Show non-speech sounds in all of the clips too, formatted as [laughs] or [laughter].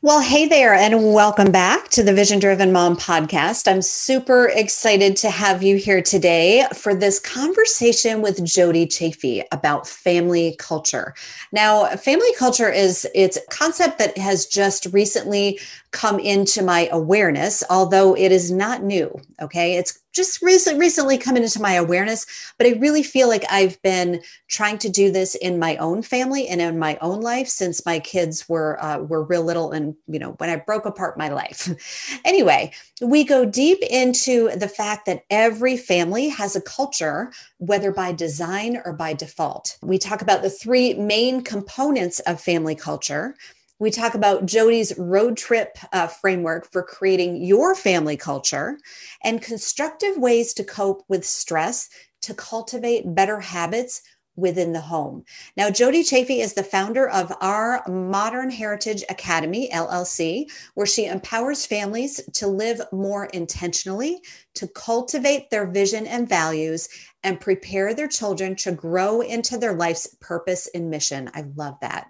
Well, hey there, and welcome back to the Vision Driven Mom podcast. I'm super excited to have you here today for this conversation with Jody Chaffee about family culture. Now, family culture is it's a concept that has just recently come into my awareness, although it is not new. Okay. It's just recently, recently come into my awareness, but I really feel like I've been trying to do this in my own family and in my own life since my kids were uh, were real little and you know when I broke apart my life. [laughs] anyway, we go deep into the fact that every family has a culture, whether by design or by default. We talk about the three main components of family culture we talk about Jody's road trip uh, framework for creating your family culture and constructive ways to cope with stress to cultivate better habits within the home. Now, Jody Chaffee is the founder of our Modern Heritage Academy, LLC, where she empowers families to live more intentionally, to cultivate their vision and values, and prepare their children to grow into their life's purpose and mission. I love that.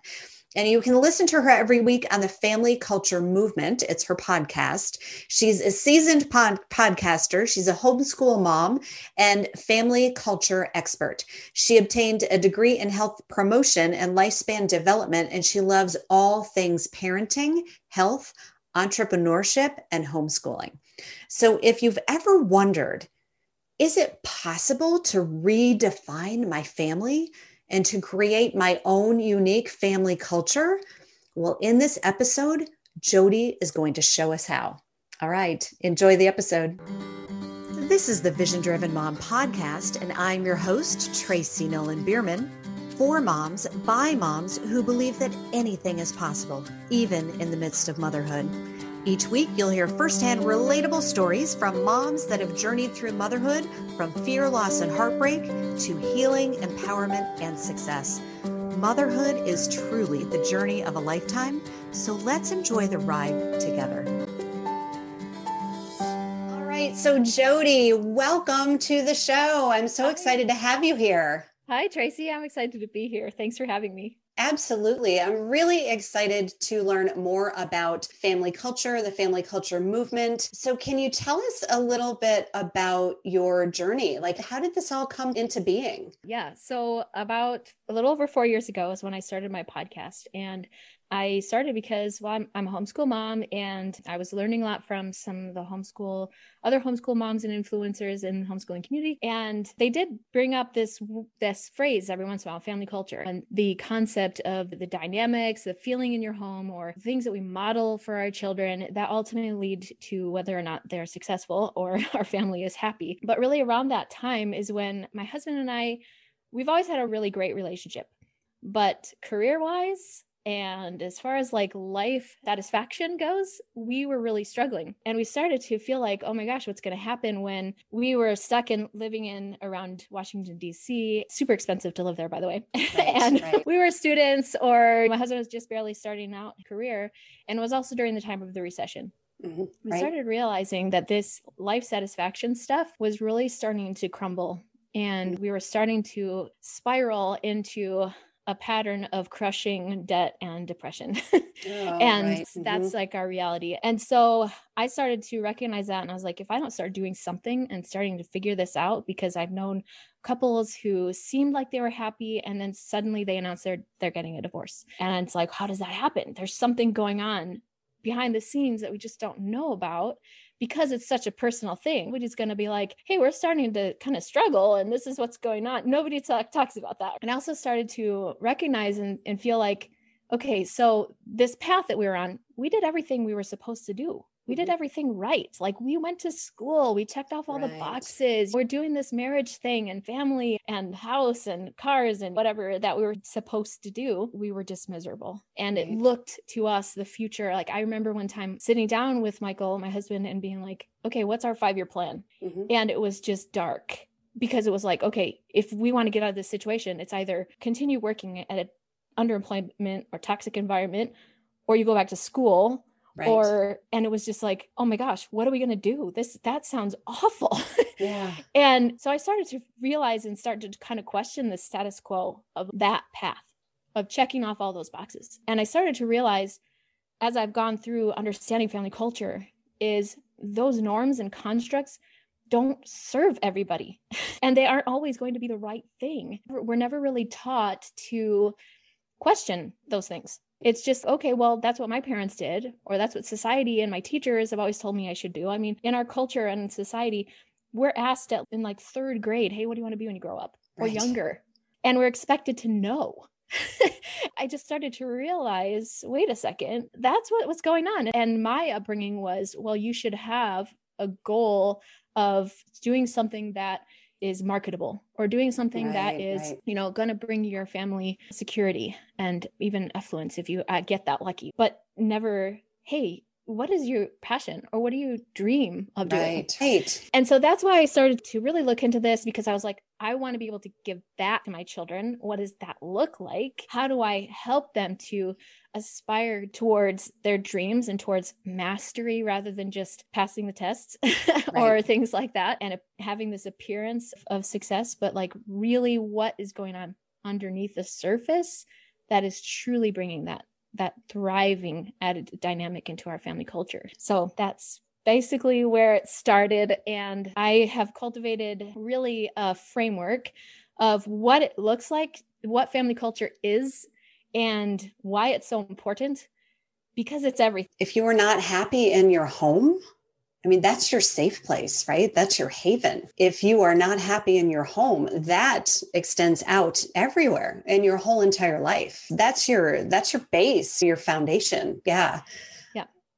And you can listen to her every week on the Family Culture Movement. It's her podcast. She's a seasoned pod- podcaster. She's a homeschool mom and family culture expert. She obtained a degree in health promotion and lifespan development, and she loves all things parenting, health, entrepreneurship, and homeschooling. So if you've ever wondered, is it possible to redefine my family? And to create my own unique family culture? Well, in this episode, Jody is going to show us how. All right, enjoy the episode. This is the Vision Driven Mom podcast, and I'm your host, Tracy Nolan Bierman. For moms, by moms who believe that anything is possible, even in the midst of motherhood. Each week, you'll hear firsthand relatable stories from moms that have journeyed through motherhood from fear, loss, and heartbreak to healing, empowerment, and success. Motherhood is truly the journey of a lifetime, so let's enjoy the ride together. All right, so Jody, welcome to the show. I'm so excited to have you here. Hi, Tracy. I'm excited to be here. Thanks for having me. Absolutely. I'm really excited to learn more about family culture, the family culture movement. So, can you tell us a little bit about your journey? Like, how did this all come into being? Yeah. So, about a little over four years ago is when I started my podcast. And I started because well, I'm, I'm a homeschool mom and I was learning a lot from some of the homeschool, other homeschool moms and influencers in the homeschooling community. And they did bring up this, this phrase every once in a while, family culture and the concept of the dynamics, the feeling in your home or things that we model for our children that ultimately lead to whether or not they're successful or [laughs] our family is happy. But really around that time is when my husband and I, we've always had a really great relationship, but career wise, and as far as like life satisfaction goes, we were really struggling. And we started to feel like, oh my gosh, what's going to happen when we were stuck in living in around Washington, D.C. Super expensive to live there, by the way. [laughs] Right, and right. we were students, or my husband was just barely starting out career. And was also during the time of the recession. Mm-hmm, we right. started realizing that this life satisfaction stuff was really starting to crumble. And mm-hmm. we were starting to spiral into a pattern of crushing debt and depression. [laughs] oh, and right. mm-hmm. that's like our reality. And so I started to recognize that. And I was like, if I don't start doing something and starting to figure this out, because I've known couples who seemed like they were happy and then suddenly they announce they're they're getting a divorce. And it's like, how does that happen? There's something going on behind the scenes that we just don't know about because it's such a personal thing. Nobody's going to be like, hey, we're starting to kind of struggle and this is what's going on. Nobody talk, talks about that. And I also started to recognize and, and feel like, okay, so this path that we were on, we did everything we were supposed to do we did mm-hmm. everything right. Like we went to school, we checked off all right. the boxes. We're doing this marriage thing and family and house and cars and whatever that we were supposed to do. We were just miserable. And it looked to us the future. Like I remember one time sitting down with Michael, my husband, and being like, okay, what's our five year plan? Mm-hmm. And it was just dark because it was like, okay, if we want to get out of this situation, it's either continue working at an underemployment or toxic environment, or you go back to school Right. Or and it was just like, oh my gosh, what are we gonna do? This that sounds [laughs] awful. Yeah. and so I started to realize and start to kind of question the status quo of that path of checking off all those boxes. And I started to realize as I've gone through understanding family culture is those norms and constructs don't serve everybody [laughs] and they aren't always going to be the right thing. We're never really taught to question those things. It's just, okay, well, that's what my parents did, or that's what society and my teachers have always told me I should do. I mean, in our culture and society, we're asked at, in like third grade, hey, what do you want to be when you grow up or right. younger? And we're expected to know. [laughs] I just started to realize wait a second, that's what was going on. And my upbringing was, well, you should have a goal of doing something that is marketable or doing something right, that is right. you know going to bring your family security and even affluence if you uh, get that lucky but never hey what is your passion or what do you dream of doing? Right, right. And so that's why I started to really look into this because I was like, I want to be able to give back to my children. What does that look like? How do I help them to aspire towards their dreams and towards mastery rather than just passing the tests [laughs] or things like that and having this appearance of success, but like really what is going on underneath the surface that is truly bringing that that thriving added dynamic into our family culture. So that's basically where it started. And I have cultivated really a framework of what it looks like, what family culture is, and why it's so important because it's everything. If you are not happy in your home, I mean, that's your safe place, right? That's your haven. If you are not happy in your home, that extends out everywhere in your whole entire life. That's your that's your base, your foundation. Yeah.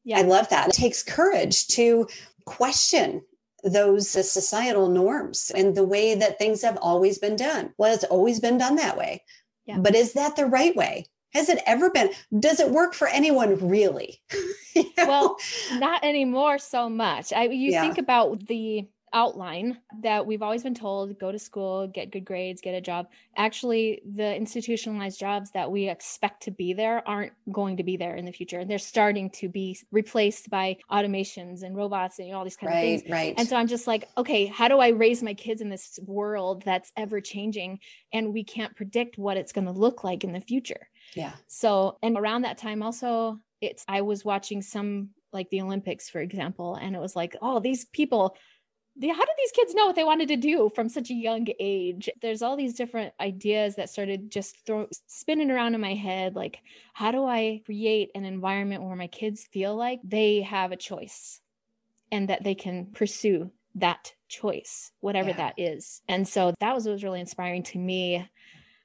Yeah. I love that. It takes courage to question those societal norms and the way that things have always been done. Well, it's always been done that way. Yeah. But is that the right way? Has it ever been? Does it work for anyone really? [laughs] you know? Well, not anymore so much. I you yeah. think about the outline that we've always been told go to school, get good grades, get a job. Actually, the institutionalized jobs that we expect to be there aren't going to be there in the future. And they're starting to be replaced by automations and robots and you know, all these kind right, of things. Right. And so I'm just like, okay, how do I raise my kids in this world that's ever changing and we can't predict what it's going to look like in the future? Yeah. So, and around that time also, it's, I was watching some like the Olympics, for example, and it was like, oh, these people, how did these kids know what they wanted to do from such a young age? There's all these different ideas that started just throw, spinning around in my head. Like, how do I create an environment where my kids feel like they have a choice and that they can pursue that choice, whatever yeah. that is? And so that was what was really inspiring to me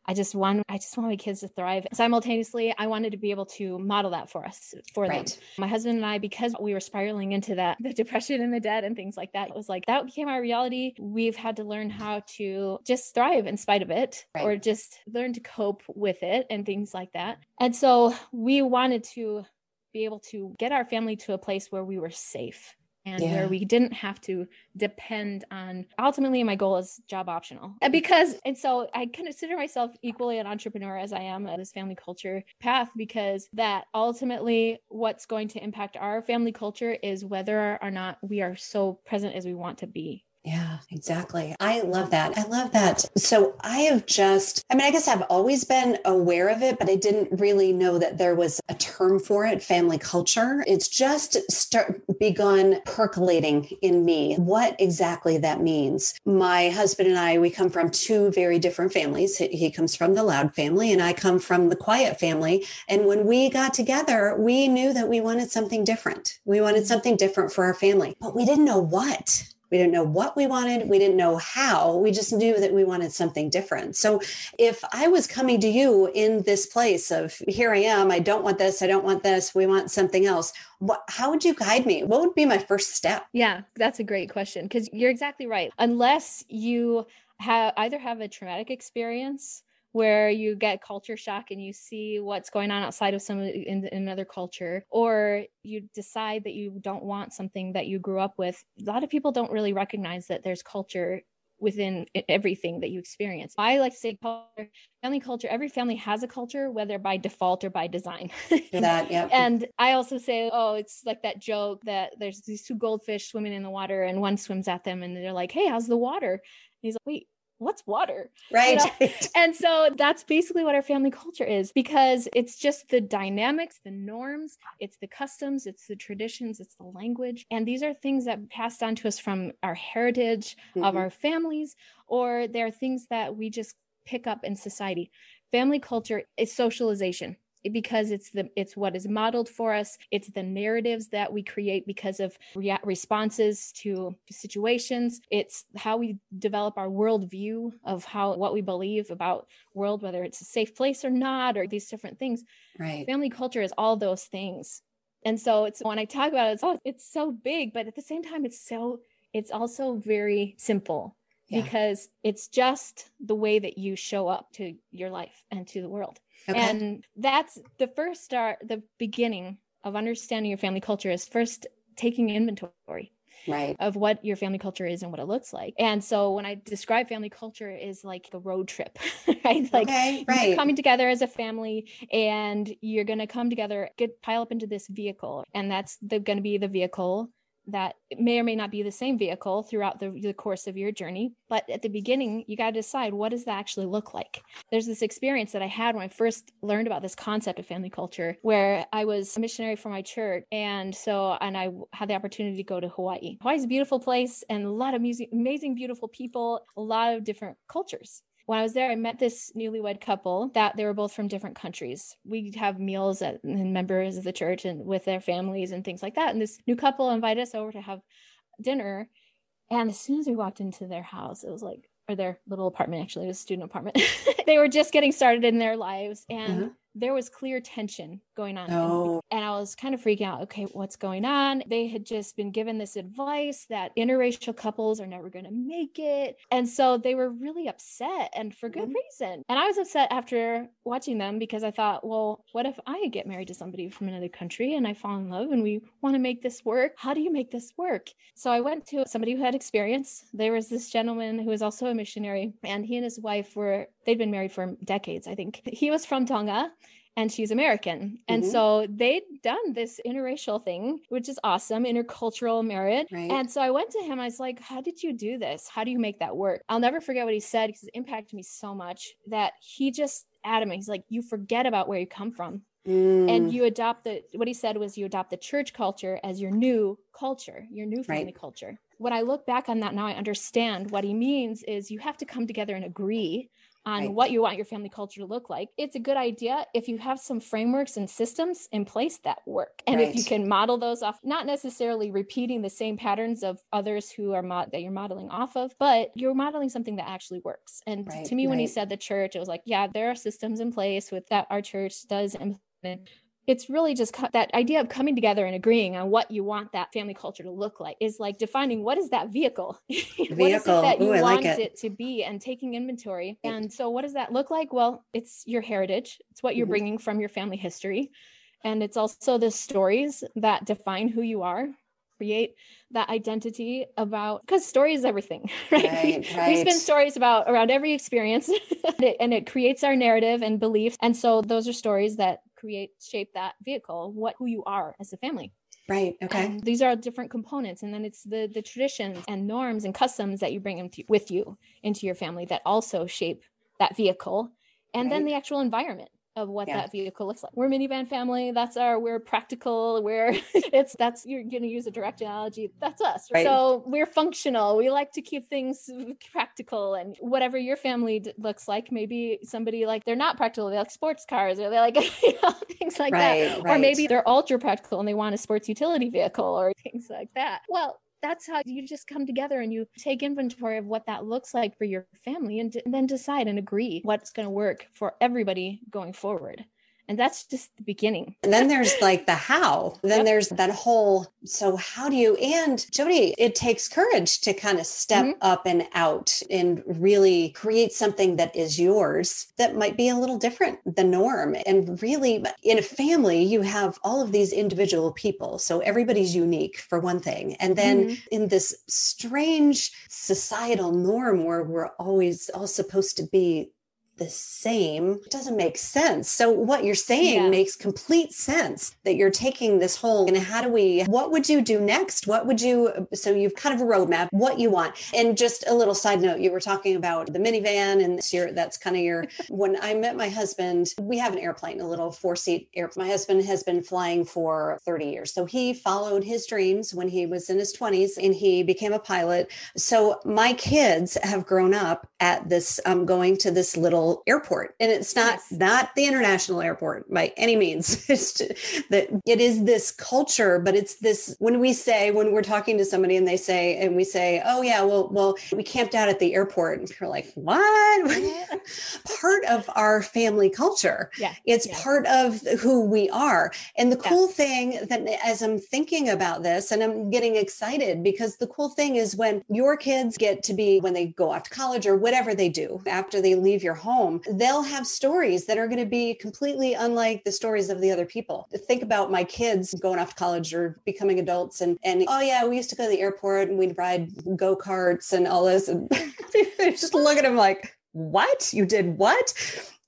I just want I just want my kids to thrive. Simultaneously, I wanted to be able to model that for us for right. them. My husband and I, because we were spiraling into that, the depression and the debt and things like that, it was like that became our reality. We've had to learn how to just thrive in spite of it right. or just learn to cope with it and things like that. And so we wanted to be able to get our family to a place where we were safe and yeah. where we didn't have to depend on ultimately my goal is job optional and because and so i consider myself equally an entrepreneur as i am at this family culture path because that ultimately what's going to impact our family culture is whether or not we are so present as we want to be yeah, exactly. I love that. I love that. So I have just, I mean, I guess I've always been aware of it, but I didn't really know that there was a term for it, family culture. It's just start begun percolating in me what exactly that means. My husband and I, we come from two very different families. He comes from the loud family and I come from the quiet family. And when we got together, we knew that we wanted something different. We wanted something different for our family, but we didn't know what. We didn't know what we wanted. We didn't know how. We just knew that we wanted something different. So if I was coming to you in this place of here I am, I don't want this, I don't want this, we want something else, what, how would you guide me? What would be my first step? Yeah, that's a great question because you're exactly right. Unless you have either have a traumatic experience where you get culture shock and you see what's going on outside of some in, in another culture or you decide that you don't want something that you grew up with a lot of people don't really recognize that there's culture within everything that you experience. I like to say culture, family culture, every family has a culture, whether by default or by design. that, [laughs] yeah. And I also say, oh, it's like that joke that there's these two goldfish swimming in the water and one swims at them and they're like, hey, how's the water? And he's like, wait, what's water? Right. You know? [laughs] and so that's basically what our family culture is because it's just the dynamics, the norms, it's the customs, it's the traditions, it's the language. And these are things that passed on to us from our heritage mm-hmm. of our families, or they're things that we just pick up in society. Family culture is socialization because it's the it's what is modeled for us. It's the narratives that we create because of rea- responses to situations. It's how we develop our worldview of how what we believe about world whether it's a safe place or not or these different things. Right. Family culture is all those things. And so it's when i talk about it it's, oh, it's so big but at the same time it's so it's also very simple yeah. because it's just the way that you show up to your life and to the world Okay. And that's the first start, the beginning of understanding your family culture is first taking inventory right of what your family culture is and what it looks like and so when i describe family culture is like a road trip [laughs] right like okay, right. coming together as a family and you're going to come together get pile up into this vehicle and that's going to be the vehicle that may or may not be the same vehicle throughout the, the course of your journey. But at the beginning, you got to decide what does that actually look like? There's this experience that I had when I first learned about this concept of family culture, where I was a missionary for my church. And so, and I had the opportunity to go to Hawaii. Hawaii's a beautiful place and a lot of music, amazing, beautiful people, a lot of different cultures when I was there, I met this newlywed couple that they were both from different countries. We'd have meals at, and members of the church and with their families and things like that. And this new couple invited us over to have dinner. And as soon as we walked into their house, it was like, or their little apartment, actually, it was a student apartment. [laughs] they were just getting started in their lives. And uh-huh there was clear tension going on. Oh. And I was kind of freaking out. Okay, what's going on? They had just been given this advice that interracial couples are never going to make it. And so they were really upset and for good mm-hmm. reason. And I was upset after watching them because I thought, well, what if I get married to somebody from another country and I fall in love and we want to make this work? How do you make this work? So I went to somebody who had experience. There was this gentleman who was also a missionary, and he and his wife were, they'd been married for decades, I think. He was from Tonga and she's American. And mm-hmm. so they'd done this interracial thing, which is awesome, intercultural marriage. Right. And so I went to him, I was like, How did you do this? How do you make that work? I'll never forget what he said because it impacted me so much that he just adamant. He's like, You forget about where you come from. Mm. And you adopt the, what he said was, you adopt the church culture as your new culture, your new family right. culture. When I look back on that now, I understand what he means is you have to come together and agree on right. what you want your family culture to look like. It's a good idea if you have some frameworks and systems in place that work. And right. if you can model those off, not necessarily repeating the same patterns of others who are mod- that you're modeling off of, but you're modeling something that actually works. And right. to me, when he said the church, it was like, yeah, there are systems in place with that our church does implement it's really just co- that idea of coming together and agreeing on what you want that family culture to look like is like defining what is that vehicle, vehicle. [laughs] what is it that you Ooh, want like it. it. to be and taking inventory and so what does that look like well it's your heritage it's what you're mm-hmm. bringing from your family history and it's also the stories that define who you are create that identity about because story is everything [laughs] right, right, we, right. we spin stories about around every experience [laughs] and, it, and it creates our narrative and beliefs and so those are stories that create shape that vehicle what who you are as a family. Right okay. and these are different components and then it's the the traditions and norms and customs that you bring into, with you into your family that also shape that vehicle and right. then the actual environment of what yeah. that vehicle looks like. We're minivan family. That's our we're practical. We're [laughs] it's that's you're gonna use a direct analogy. That's us. Right. So we're functional. We like to keep things practical and whatever your family d- looks like. Maybe somebody like they're not practical. They like sports cars or they like [laughs] you know, things like right, that. Right. Or maybe they're ultra practical and they want a sports utility vehicle or [laughs] things like that. Well, that's how you just come together and you take inventory of what that looks like for your family and, d- and then decide and agree what's going to work for everybody going forward. And that's just the beginning. And then there's like the how. Then yep. there's that whole so how do you and Jody, it takes courage to kind of step mm-hmm. up and out and really create something that is yours that might be a little different than norm. And really in a family, you have all of these individual people. So everybody's unique for one thing. And then mm-hmm. in this strange societal norm where we're always all supposed to be the same it doesn't make sense. So what you're saying Yeah. makes complete sense that you're taking this whole and how do we what would you do next? What would you so you've kind of a roadmap what you want. And just a little side note you were talking about the minivan and this year that's kind of your [laughs] when i met my husband we have an airplane a little four seat airplane my husband has been flying for 30 years. So he followed his dreams when he was in his 20s and he became a pilot. So my kids have grown up at this um, going to this little airport and it's not Yes. not the international airport by any means [laughs] it's that it is this culture but it's this when we say when we're talking to somebody and they say and we say oh yeah well well we camped out at the airport and you're like what [laughs] part of our family culture Yeah. it's Yeah. part of who we are. And the Yeah. cool thing that as I'm thinking about this and I'm getting excited because the cool thing is when your kids get to be when they go off to college or whatever they do after they leave your home, they'll have stories that are going to be completely unlike the stories of the other people. Think about my kids going off to college or becoming adults and and oh yeah, we used to go to the airport and we'd ride go-karts and all this. And [laughs] just look at them like what? You did what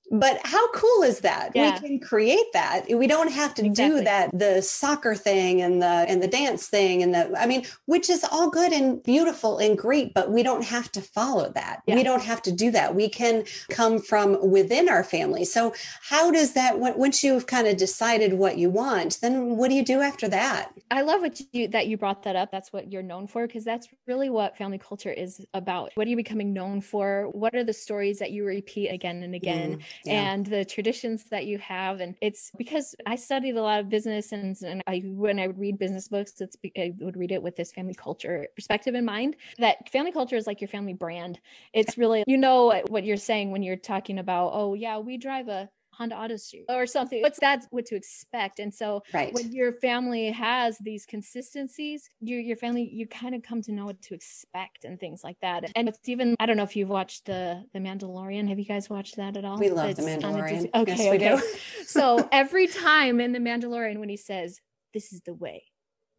but how cool is that Yeah. we can create that we don't have to do that the soccer thing and the and the dance thing and the i mean which is all good and beautiful and great but we don't have to follow that Yeah. we don't have to do that we can come from within our family so how does that once you've kind of decided what you want then what do you do after that I love what you that you brought that up. That's what you're known for because that's really what family culture is about. What are you becoming known for? What are the stories that you repeat again and again? Mm, and the traditions that you have and it's because i studied a lot of business and, and i when i would read business books it's i would read it with this family culture perspective in mind that family culture is like your family brand. It's really you know what you're saying when you're talking about oh yeah we drive a Honda Odyssey or something. What's that's what to expect. And so right when your family has these consistencies, your your family you kind of come to know what to expect and things like that. And it's even I don't know if you've watched the the Mandalorian. Have you guys watched that at all? we love the It's on mandalorian Okay, yes we okay. do [laughs] so [laughs] every time in the Mandalorian when he says this is the way,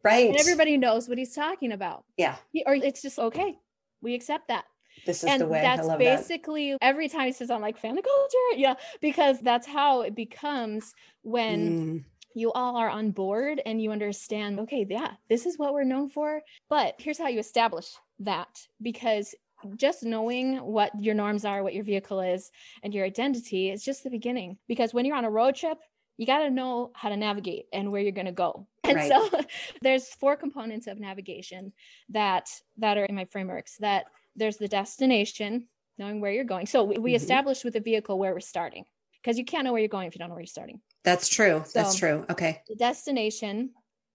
right and everybody knows what he's talking about, yeah He- or it's just okay. We accept that this is and the way that's i love that. basically every time he says i'm like family culture? Yeah because that's how it becomes when Mm, you all are on board and you understand okay yeah this is what we're known for. But here's how you establish that because just knowing what your norms are what your vehicle is and your identity is just the beginning. Because when you're on a road trip you got to know how to navigate and where you're going to go. [laughs] And Right. so [laughs] there's four components of navigation that that are in my frameworks that there's the destination knowing where you're going so we, we Mhm. establish with the vehicle where we're starting because you can't know where you're going if you don't know where you're starting that's true that's true okay the destination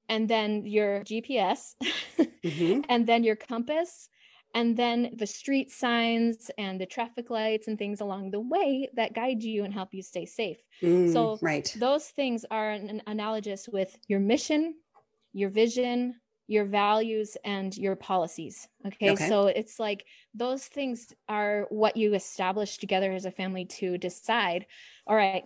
and then your GPS Mhm. [laughs] and then your compass and then the street signs and the traffic lights and things along the way that guide you and help you stay safe. Mm, So right Those things are an, an analogous with your mission, your vision, your values and your policies. Okay? Okay. So it's like those things are what you establish together as a family to decide, all right,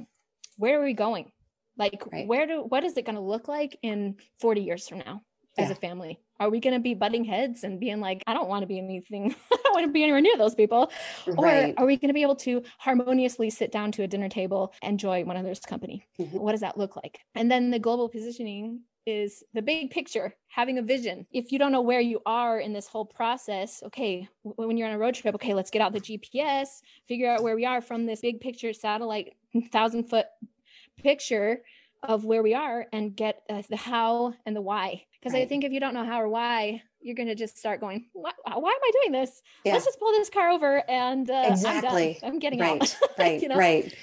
where are we going? Like Right. where do what is it going to look like in 40 years from now as Yeah. a family? Are we going to be butting heads and being like, I don't want to be anything, [laughs] I don't want to be anywhere near those people? Right. Or are we going to be able to harmoniously sit down to a dinner table, and enjoy one another's company? Mhm. What does that look like? And then the global positioning is the big picture, having a vision. If you don't know where you are in this whole process, okay, when you're on a road trip, okay, let's get out the GPS, figure out where we are from this big picture satellite, [laughs] thousand foot picture of where we are and get uh, the how and the why. Because I think if you don't know how or why, you're going to just start going, why, why am I doing this? Yeah. Let's just pull this car over and uh, Exactly. I'm, done. I'm getting right out. [laughs] right You know? right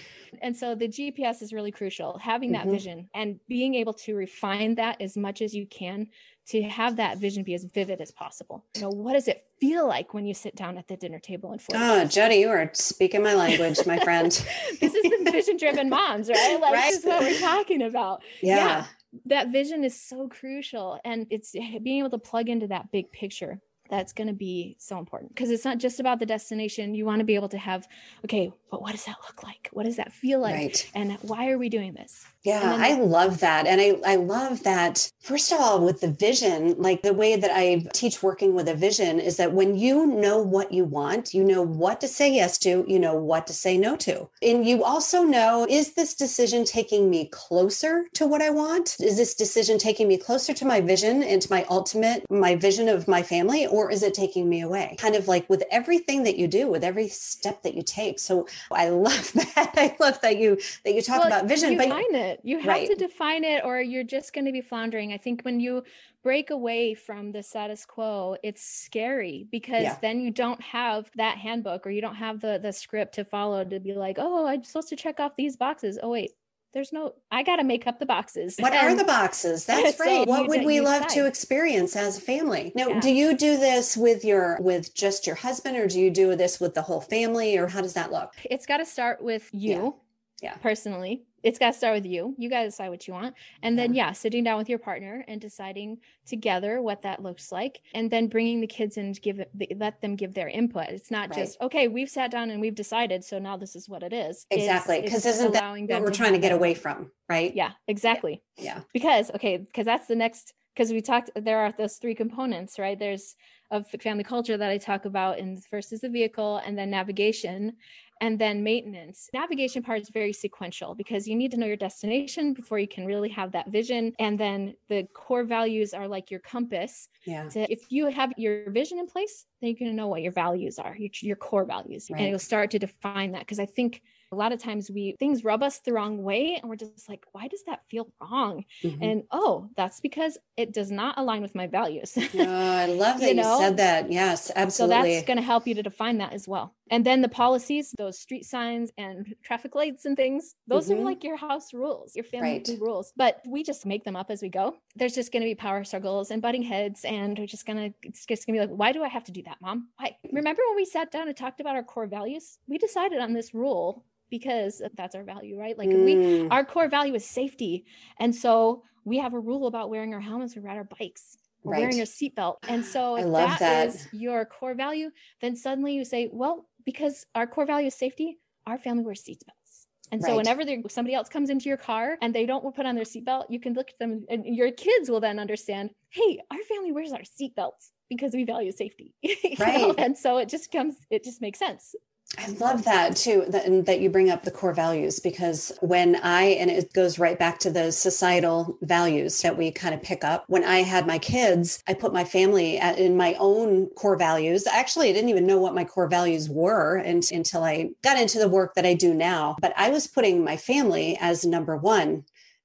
And so the GPS is really crucial, having that Mhm. vision and being able to refine that as much as you can to have that vision be as vivid as possible. You know, what does it feel like when you sit down at the dinner table and forward? oh jody you are speaking my language my friend [laughs] this is the vision driven moms, right? Like Right. this is what we're talking about. yeah That vision is so crucial and it's being able to plug into that big picture that's going to be so important because it's not just about the destination. You want to be able to have, okay, but what does that look like? What does that feel like? Right. And why are we doing this? Yeah, I love that. And I, I love that, first of all, with the vision, like the way that I teach working with a vision is that when you know what you want, you know what to say yes to, you know what to say no to. And you also know, is this decision taking me closer to what I want? Is this decision taking me closer to my vision and to my ultimate, my vision of my family? Or is it taking me away? Kind of like with everything that you do, with every step that you take. So I love [laughs] that. I love that you, that you talk well, about vision. You but it it. You have right. to define it or you're just going to be floundering. I think when you break away from the status quo, it's scary because yeah. then you don't have that handbook or you don't have the the script to follow to be like, "Oh, I'm supposed to check off these boxes." Oh, wait. There's no I got to make up the boxes. What and, are the boxes? [laughs] That's so right. What would we love decide. to experience as a family? Now, yeah. do you do this with your with just your husband or do you do this with the whole family or how does that look? It's got to start with you. Yeah. yeah. Personally, it's got to start with you. You got to decide what you want. And then, yeah, sitting down with your partner and deciding together what that looks like. And then bringing the kids in to give it, let them give their input. It's not right. just, okay, we've sat down and we've decided. So now this is what it is. Exactly. Because isn't that what we're trying to get away from? Right. Yeah, exactly. Yeah. yeah. Because, okay, because that's the next, because we talked, there are those three components, right? There's, of family culture that I talk about in first is the vehicle and then navigation and then maintenance. Navigation part is very sequential because you need to know your destination before you can really have that vision. And then the core values are like your compass. Yeah. So if you have your vision in place, then you're going to know what your values are, your, your core values, right. and you'll start to define that. Because I think a lot of times we things rub us the wrong way and we're just like why does that feel wrong? Mm-hmm. and oh that's because it does not align with my values. Oh, i love [laughs] that you, know? you said that. Yes absolutely so that's going to help you to define that as well and then the policies those street signs and traffic lights and things those mm-hmm. are like your house rules your family right. rules but we just make them up as we go there's just going to be power struggles and butting heads and we're just going to it's just going to be like why do i have to do that mom why remember when we sat down and talked about our core values we decided on this rule because that's our value, right? Like mm. we our core value is safety. And so we have a rule about wearing our helmets when we ride our bikes right. wearing a seatbelt. And so if that, that is your core value, then suddenly you say, well, because our core value is safety, our family wears seatbelts. And right. so whenever somebody else comes into your car and they don't put on their seatbelt, you can look at them and your kids will then understand, hey, our family wears our seatbelts because we value safety. [laughs] right. Know? And so it just comes, it just makes sense. I love that too, that, that you bring up the core values because when I, and it goes right back to those societal values that we kind of pick up. When I had my kids, I put my family at, in my own core values. Actually, I didn't even know what my core values were until I got into the work that I do now. But I was putting my family as number one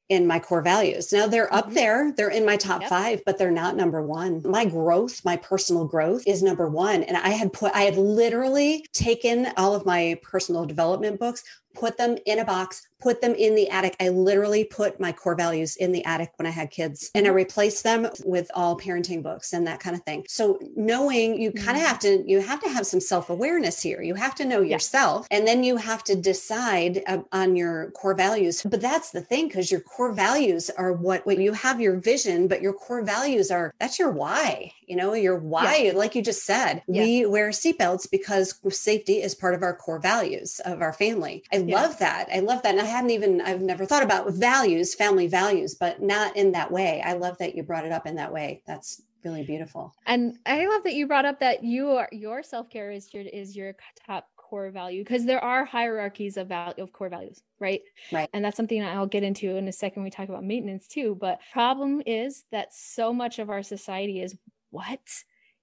in my core values. Now they're up mm-hmm. there, they're in my top yep. five, but they're not number one. My growth, my personal growth is number one. And I had put, I had literally taken all of my personal development books, put them in a box, put them in the attic. I literally put my core values in the attic when I had kids and I mm-hmm. replaced them with all parenting books and that kind of thing. So knowing you kind of mm-hmm. have to, you have to have some self-awareness here. You have to know yourself and then you have to decide uh, on your core values. But that's the thing, because your core values are what, what you have your vision, but your core values are, that's your why, you know, your why, yeah. like you just said, yeah. we wear seatbelts because safety is part of our core values of our family. I yeah. love that. I love that. And I hadn't even, I've never thought about values, family values, but not in that way. I love that you brought it up in that way. That's really beautiful. And I love that you brought up that you are, your self-care is your, is your top core value because there are hierarchies of value of core values right right and that's something i'll get into in a second we talk about maintenance too but problem is that so much of our society is what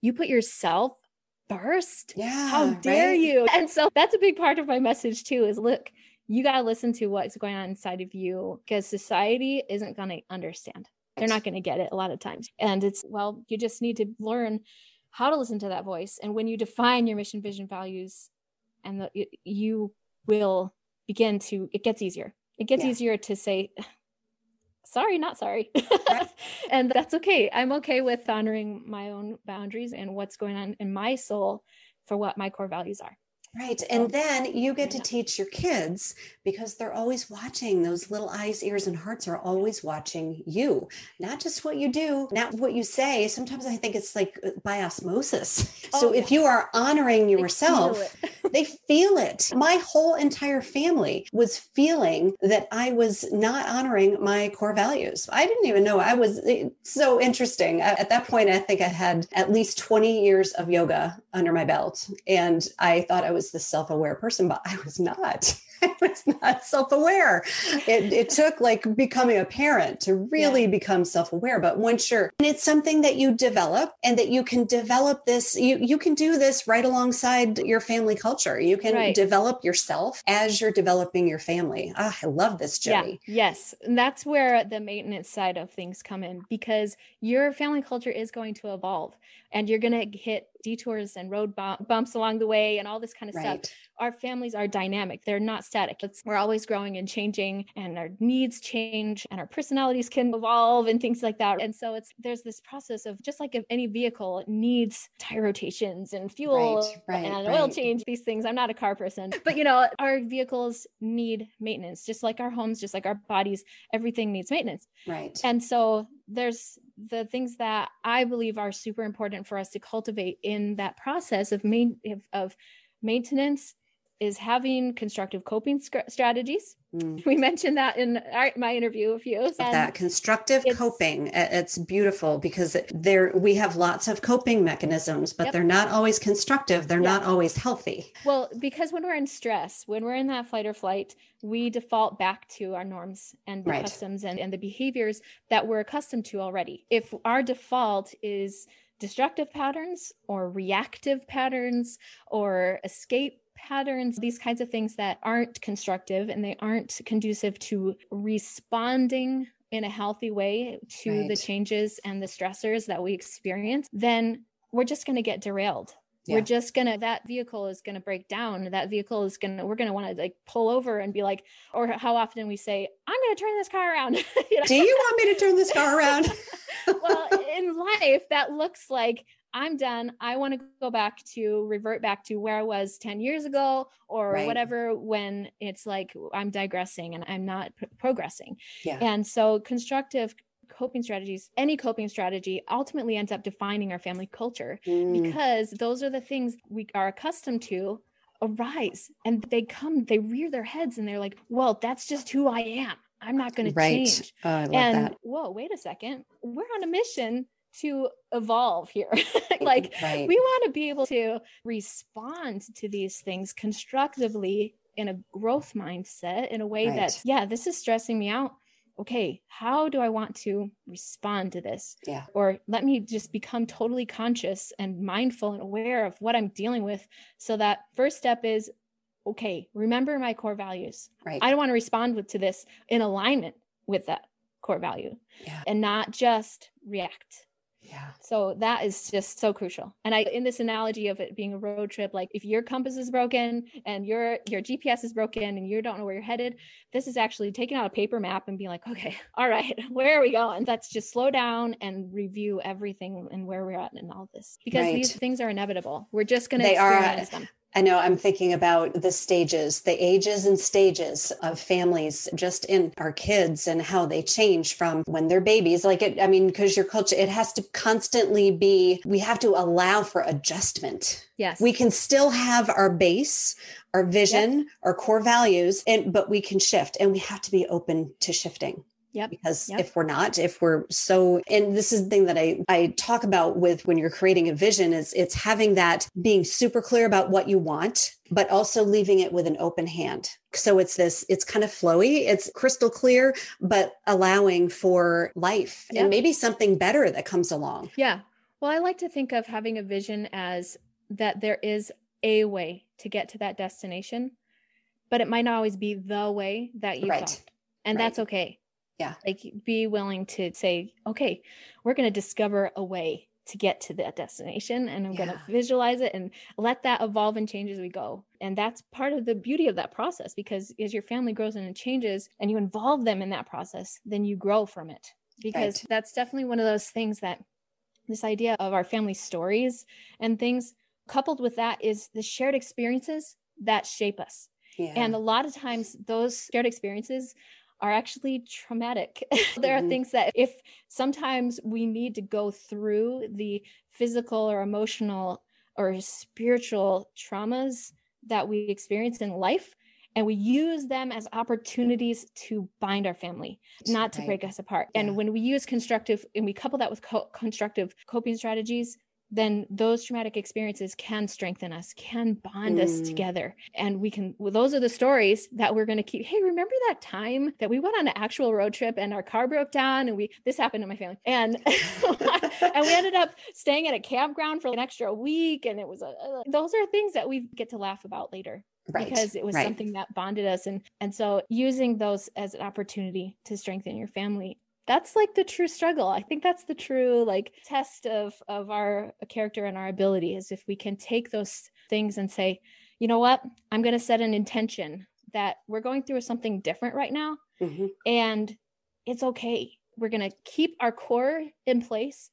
you put yourself first yeah how dare right? you and so that's a big part of my message too is look you got to listen to what's going on inside of you because society isn't going to understand. They're not going to get it a lot of times. And it's, well, you just need to learn how to listen to that voice. And when you define your mission, vision, values, and the, you will begin to, it gets easier. It gets yeah. easier to say, sorry, not sorry. [laughs] and that's okay. I'm okay with honoring my own boundaries and what's going on in my soul for what my core values are. Right. And then you get to teach your kids because they're always watching. Those little eyes, ears, and hearts are always watching you, not just what you do, not what you say. Sometimes I think it's like uh, by osmosis. [laughs] Oh, so if you are honoring yourself, they feel, they [laughs] feel it. My whole entire family was feeling that I was not honoring my core values. I didn't even know I was so interesting. At that point, I think I had at least 20 years of yoga under my belt. And I thought I was the self aware person, but I was not. [laughs] I was not self aware. It, it, [laughs] took like becoming a parent to really yeah. become self aware. But once you're, and it's something that you develop and that you can develop this, you, you can do this right alongside your family culture. You can right. develop yourself as you're developing your family. Oh, I love this, Jody. Yeah. Yes. And that's where the maintenance side of things come in because your family culture is going to evolve and you're going to hit detours and road bumps along the way and all this kind of right. stuff. Our families are dynamic. They're not static. It's, we're always growing and changing and our needs change and our personalities can evolve and things like that. And so it's there's this process of just like if any vehicle needs tire rotations and fuel right, right, and oil change, these things. I'm not a car person, but you know, our vehicles need maintenance, just like our homes, just like our bodies, everything needs maintenance. Right. And so there's the things that I believe are super important for us to cultivate in that process of main of maintenance is having constructive coping strategies. Mm. We mentioned that in our, my interview a few. that constructive coping, it's beautiful because there we have lots of coping mechanisms, but yep. they're not always constructive. They're yep. not always healthy. Well, because when we're in stress, when we're in that fight or flight, we default back to our norms and the right. customs and, and the behaviors that we're accustomed to already. If our default is destructive patterns or reactive patterns or escape patterns, these kinds of things that aren't constructive and they aren't conducive to responding in a healthy way to right. the changes and the stressors that we experience, then we're just going to get derailed. Yeah. We're just gonna that vehicle is gonna break down. That vehicle is gonna we're gonna want to like pull over and be like, or how often we say, "I'm gonna turn this car around." [laughs] you know? Do you want me to turn this car around? [laughs] well, in life, that looks like I'm done. I want to go back to revert back to where I was 10 years ago or right. whatever when it's like I'm digressing and I'm not p- progressing. Yeah. And so constructive coping strategies, any coping strategy ultimately ends up defining our family culture mm. because those are the things we are accustomed to arise and they come, they rear their heads and they're like, well, that's just who I am. I'm not going right. to change. Oh, and that. whoa, wait a second. We're on a mission to evolve here. [laughs] like right. we want to be able to respond to these things constructively in a growth mindset in a way right. that, yeah, this is stressing me out. Okay, how do I want to respond to this? Yeah. Or let me just become totally conscious and mindful and aware of what I'm dealing with. So that first step is okay, remember my core values. Right. I don't want to respond with, to this in alignment with that core value yeah. and not just react yeah. So that is just so crucial. And I in this analogy of it being a road trip, like if your compass is broken and your your GPS is broken and you don't know where you're headed, this is actually taking out a paper map and being like, okay, [laughs] all right, [laughs] where are we going? Let's just slow down and review everything and where we're at and all this. Because right. these things are inevitable. We're just gonna they experience are, them. I know I'm thinking about the stages, the ages and stages of families just in our kids and how they change from when they're babies. Like, it, I mean, because your culture, it has to constantly be, we have to allow for adjustment. Yes. We can still have our base, our vision, yep. our core values, and but we can shift and we have to be open to shifting. Yep. Because yep. if we're not, if we're so, and this is the thing that I, I talk about with when you're creating a vision is it's having that being super clear about what you want, but also leaving it with an open hand. So it's this, it's kind of flowy, it's crystal clear, but allowing for life yep. and maybe something better that comes along. Yeah. Well, I like to think of having a vision as that there is a way to get to that destination, but it might not always be the way that you right. thought. And right. that's okay yeah. Like be willing to say, okay, we're going to discover a way to get to that destination and I'm yeah. going to visualize it and let that evolve and change as we go. And that's part of the beauty of that process because as your family grows and changes and you involve them in that process, then you grow from it. Because right. that's definitely one of those things that this idea of our family stories and things coupled with that is the shared experiences that shape us. Yeah. And a lot of times those shared experiences are actually traumatic. [laughs] there mm-hmm. are things that if sometimes we need to go through the physical or emotional or spiritual traumas that we experience in life and we use them as opportunities to bind our family not to right. break us apart yeah. and when we use constructive and we couple that with co- constructive coping strategies then those traumatic experiences can strengthen us, can bond mm. us together. And we can, well, those are the stories that we're going to keep. Hey, remember that time that we went on an actual road trip and our car broke down and we, this happened to my family. And, [laughs] and we ended up staying at a campground for an extra week. And it was, a, a, those are things that we get to laugh about later. Right, because it was right. something that bonded us and and so using those as an opportunity to strengthen your family that's like the true struggle. I think that's the true like test of of our character and our ability is if we can take those things and say you know what? I'm going to set an intention that we're going through something different right now mm-hmm. and it's okay. We're going to keep our core in place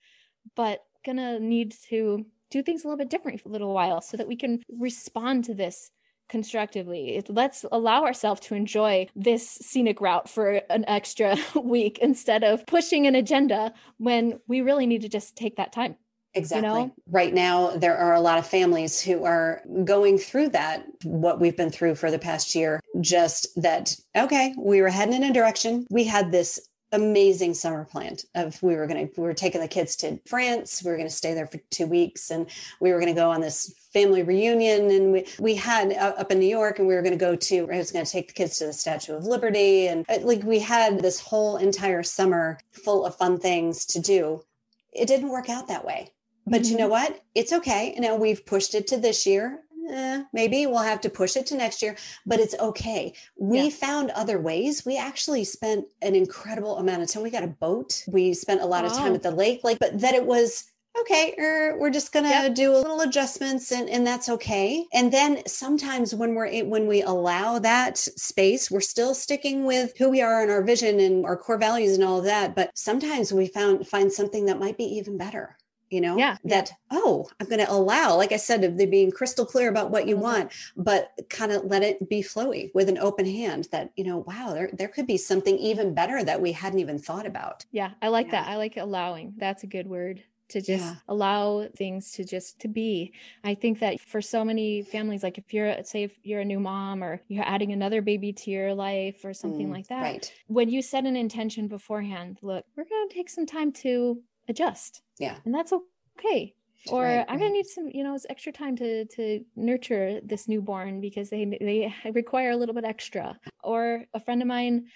but going to need to do things a little bit different for a little while so that we can respond to this constructively. Let's allow ourselves to enjoy this scenic route for an extra [laughs] week instead of pushing an agenda when we really need to just take that time. Exactly. You know? Right now, there are a lot of families who are going through that, what we've been through for the past year. Just that, okay, we were heading in a direction. We had this amazing summer planned of we were going to we were taking the kids to france we were going to stay there for two weeks and we were going to go on this family reunion and we we had uh, up in new york and we were going to go to i was going to take the kids to the statue of liberty and uh, like we had this whole entire summer full of fun things to do. It didn't work out that way. But mm-hmm. you know what? It's okay. Now we've pushed it to this year eh, maybe we'll have to push it to next year, but it's okay. We yeah. found other ways. We actually spent an incredible amount of time. We got a boat. We spent a lot wow. of time at the lake, like, but that it was okay er, we're just gonna yep. do a little adjustments and, and that's okay and then sometimes when we're when we allow that space we're still sticking with who we are and our vision and our core values and all of that but sometimes we found find something that might be even better you know yeah that yeah. oh i'm going to allow like i said of being crystal clear about what you want but kind of let it be flowy with an open hand that you know wow there, there could be something even better that we hadn't even thought about yeah i like yeah. that i like allowing that's a good word to just yeah. allow things to just to be i think that for so many families like if you're say if you're a new mom or you're adding another baby to your life or something mm, like that right. when you set an intention beforehand look we're going to take some time to adjust. Yeah. And that's okay. Or right, I'm right. gonna need some, you know, extra time to to nurture this newborn because they they require a little bit extra. Or a friend of mine,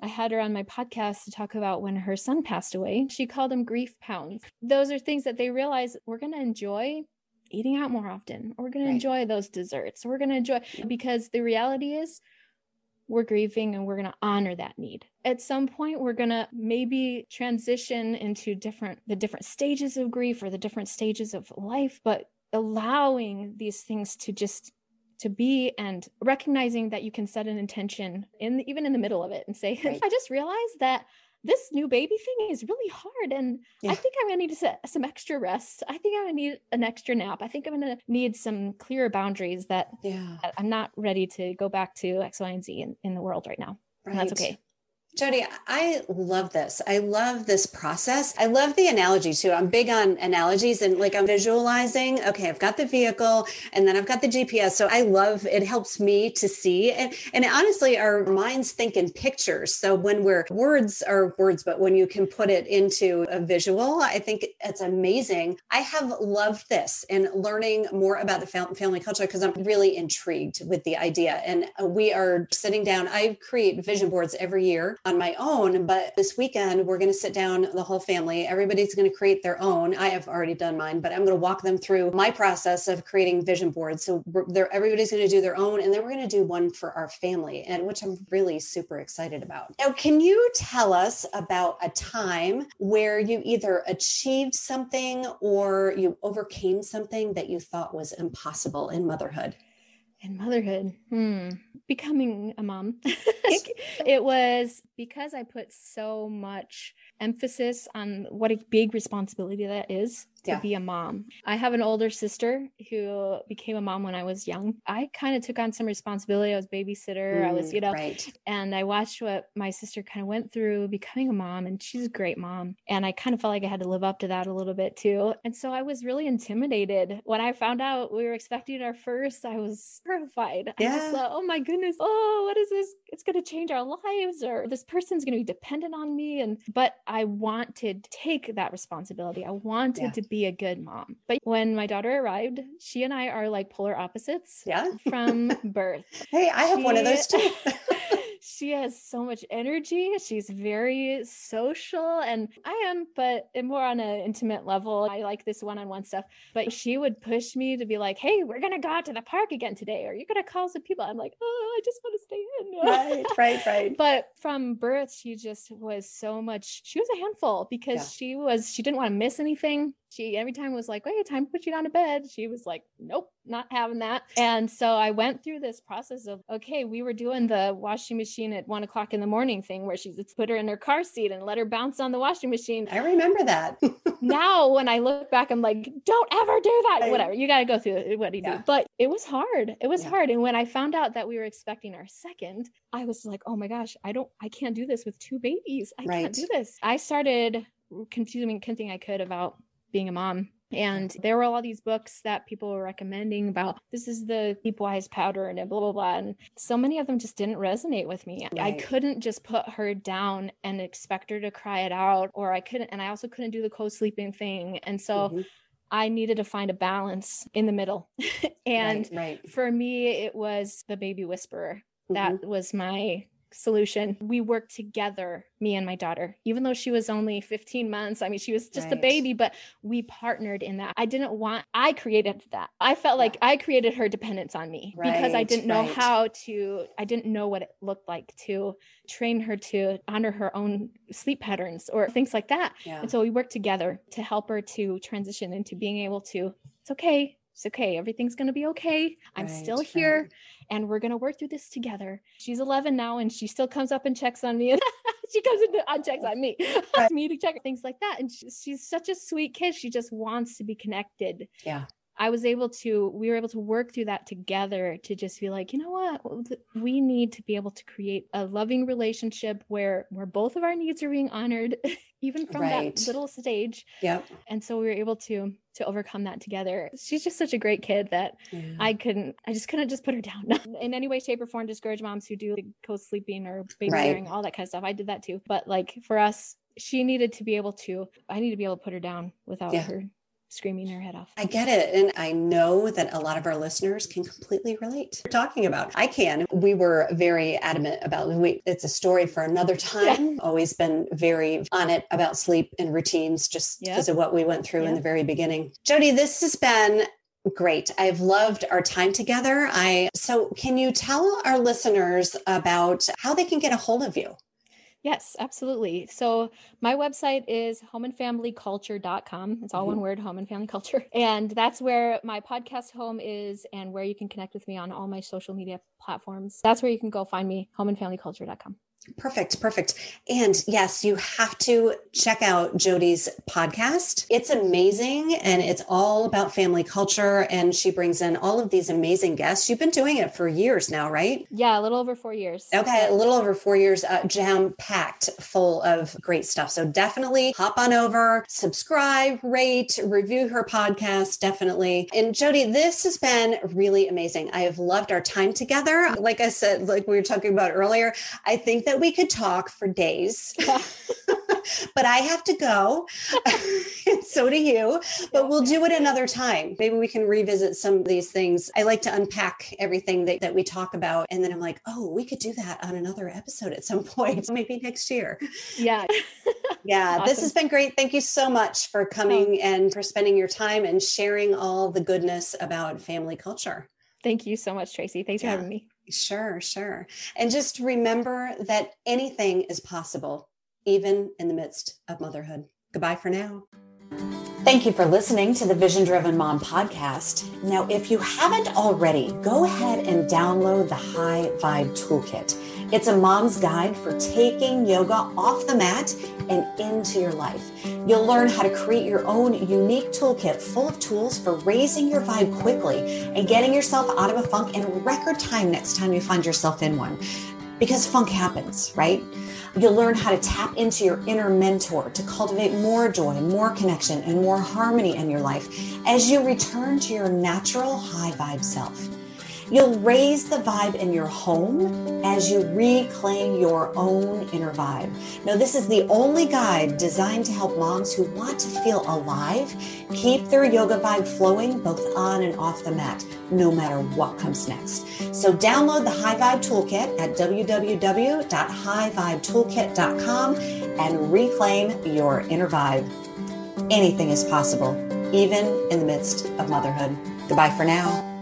I had her on my podcast to talk about when her son passed away. She called them grief pounds. Those are things that they realize we're gonna enjoy eating out more often. We're gonna right. enjoy those desserts. We're gonna enjoy because the reality is we're grieving and we're going to honor that need. At some point we're going to maybe transition into different the different stages of grief or the different stages of life, but allowing these things to just to be and recognizing that you can set an intention in the, even in the middle of it and say right. I just realized that this new baby thing is really hard and yeah. i think i'm going to need some extra rest i think i'm going to need an extra nap i think i'm going to need some clearer boundaries that yeah. i'm not ready to go back to x y and z in, in the world right now right. and that's okay Jody, I love this. I love this process. I love the analogy too. I'm big on analogies and like I'm visualizing, okay, I've got the vehicle and then I've got the GPS. So I love it helps me to see and and honestly our minds think in pictures. So when we're words are words, but when you can put it into a visual, I think it's amazing. I have loved this and learning more about the family culture because I'm really intrigued with the idea. And uh, we are sitting down. I create vision boards every year on my own. But this weekend, we're going to sit down, the whole family. Everybody's going to create their own. I have already done mine, but I'm going to walk them through my process of creating vision boards. So everybody's going to do their own, and then we're going to do one for our family, and which I'm really super excited about. Now, can you tell us about a time where you either achieved something or you overcame something that you thought was impossible in motherhood? In motherhood, hmm becoming a mom. [laughs] it was because I put so much emphasis on what a big responsibility that is to yeah. be a mom. I have an older sister who became a mom when I was young. I kind of took on some responsibility. I was babysitter. Mm, I was, mm, you know, right. and I watched what my sister kind of went through becoming a mom, and she's a great mom. And I kind of felt like I had to live up to that a little bit too. And so I was really intimidated when I found out we were expecting our first. I was terrified. Yeah. I was like, oh my goodness, oh, what is this? It's going to change our lives, or this person's going to be dependent on me. And but I wanted to take that responsibility. I wanted yeah. to be a good mom. But when my daughter arrived, she and I are like polar opposites. Yeah. From [laughs] birth. hey, I have she, one of those too. [laughs] she has so much energy. She's very social, and I am, but more on an intimate level. I like this one on one stuff. But she would push me to be like, hey, we're going to go out to the park again today, or you're going to call some people. I'm like, oh, I just want to stay in. Right, right, right. [laughs] But from birth, she just was so much, she was a handful because yeah. she was, she didn't want to miss anything she every time was like, "Wait, time to put you down to bed." She was like, "Nope, not having that." And so I went through this process of, okay, we were doing the washing machine at one o'clock in the morning thing, where she's just put her in her car seat and let her bounce on the washing machine. I remember that. [laughs] now, when I look back, I'm like, "Don't ever do that." I, Whatever, you got to go through it. What do you yeah. do? But it was hard. It was yeah. hard. And when I found out that we were expecting our second, I was like, "Oh my gosh, I don't, I can't do this with two babies. I right. can't do this." I started consuming anything I could about being a mom. And there were all these books that people were recommending about this is the deep wise powder and blah blah blah. And so many of them just didn't resonate with me. Right. I couldn't just put her down and expect her to cry it out, or I couldn't and I also couldn't do the co-sleeping thing. And so mm-hmm. I needed to find a balance in the middle. [laughs] and right, right. for me, it was the baby whisperer. Mm-hmm. That was my solution. We worked together, me and my daughter, even though she was only 15 months. I mean, she was just right. a baby, but we partnered in that. I didn't want, I created that. I felt like I created her dependence on me right, because I didn't know right. how to, I didn't know what it looked like to train her to honor her own sleep patterns or things like that. Yeah. And so we worked together to help her to transition into being able to, it's okay it's okay. Everything's going to be okay. I'm right, still here right. and we're going to work through this together. She's 11 now and she still comes up and checks on me. [laughs] she comes and checks on me, [laughs] right. me to check things like that. And she, she's such a sweet kid. She just wants to be connected. Yeah. I was able to, we were able to work through that together to just be like, you know what, we need to be able to create a loving relationship where where both of our needs are being honored, [laughs] even from right. that little stage. Yep. And so we were able to to overcome that together. She's just such a great kid that yeah. I couldn't, I just couldn't just put her down [laughs] in any way, shape, or form. Discourage moms who do co-sleeping or baby right. all that kind of stuff. I did that too. But like for us, she needed to be able to, I need to be able to put her down without yeah. her screaming her head off. I get it. And I know that a lot of our listeners can completely relate to talking about. I can. We were very adamant about we, it's a story for another [laughs] time. Yeah. Always been very on it about sleep and routines just because of what we went through in the very beginning. Jody, this has been Great. I've loved our time together. I so can you tell our listeners about how they can get a hold of you? Yes, absolutely. So my website is homeandfamilyculture.com. It's all mm-hmm. one word, home and family culture. [laughs] And that's where my podcast home is and where you can connect with me on all my social media platforms. That's where you can go find me, homeandfamilyculture.com. Perfect, perfect. And yes, you have to check out Jody's podcast. It's amazing and it's all about family culture. And she brings in all of these amazing guests. You've been doing it for years now, right? Yeah, a little over four years. Okay, a little over four years, uh, jam packed full of great stuff. So definitely hop on over, subscribe, rate, review her podcast. Definitely. And Jody, this has been really amazing. I have loved our time together. Like I said, like we were talking about earlier, I think that that we could talk for days. [laughs] but I have to go. and [laughs] so do you. But we'll do it another time. Maybe we can revisit some of these things. I like to unpack everything that, that we talk about. And then I'm like, oh, we could do that on another episode at some [laughs] point, maybe next year. Yeah. yeah. Awesome. This has been great. Thank you so much for coming oh. and for spending your time and sharing all the goodness about family culture. Thank you so much, Tracy. Thanks yeah. for having me. Sure, sure. And just remember that anything is possible, even in the midst of motherhood. Goodbye for now. Thank you for listening to the Vision Driven Mom podcast. Now, if you haven't already, go ahead and download the High Vibe Toolkit. It's a mom's guide for taking yoga off the mat and into your life. You'll learn how to create your own unique toolkit full of tools for raising your vibe quickly and getting yourself out of a funk in record time next time you find yourself in one. Because funk happens, right? You'll learn how to tap into your inner mentor to cultivate more joy, more connection, and more harmony in your life as you return to your natural high vibe self. You'll raise the vibe in your home as you reclaim your own inner vibe. Now, this is the only guide designed to help moms who want to feel alive keep their yoga vibe flowing both on and off the mat, no matter what comes next. So, download the High Vibe Toolkit at www.highvibetoolkit.com and reclaim your inner vibe. Anything is possible, even in the midst of motherhood. Goodbye for now.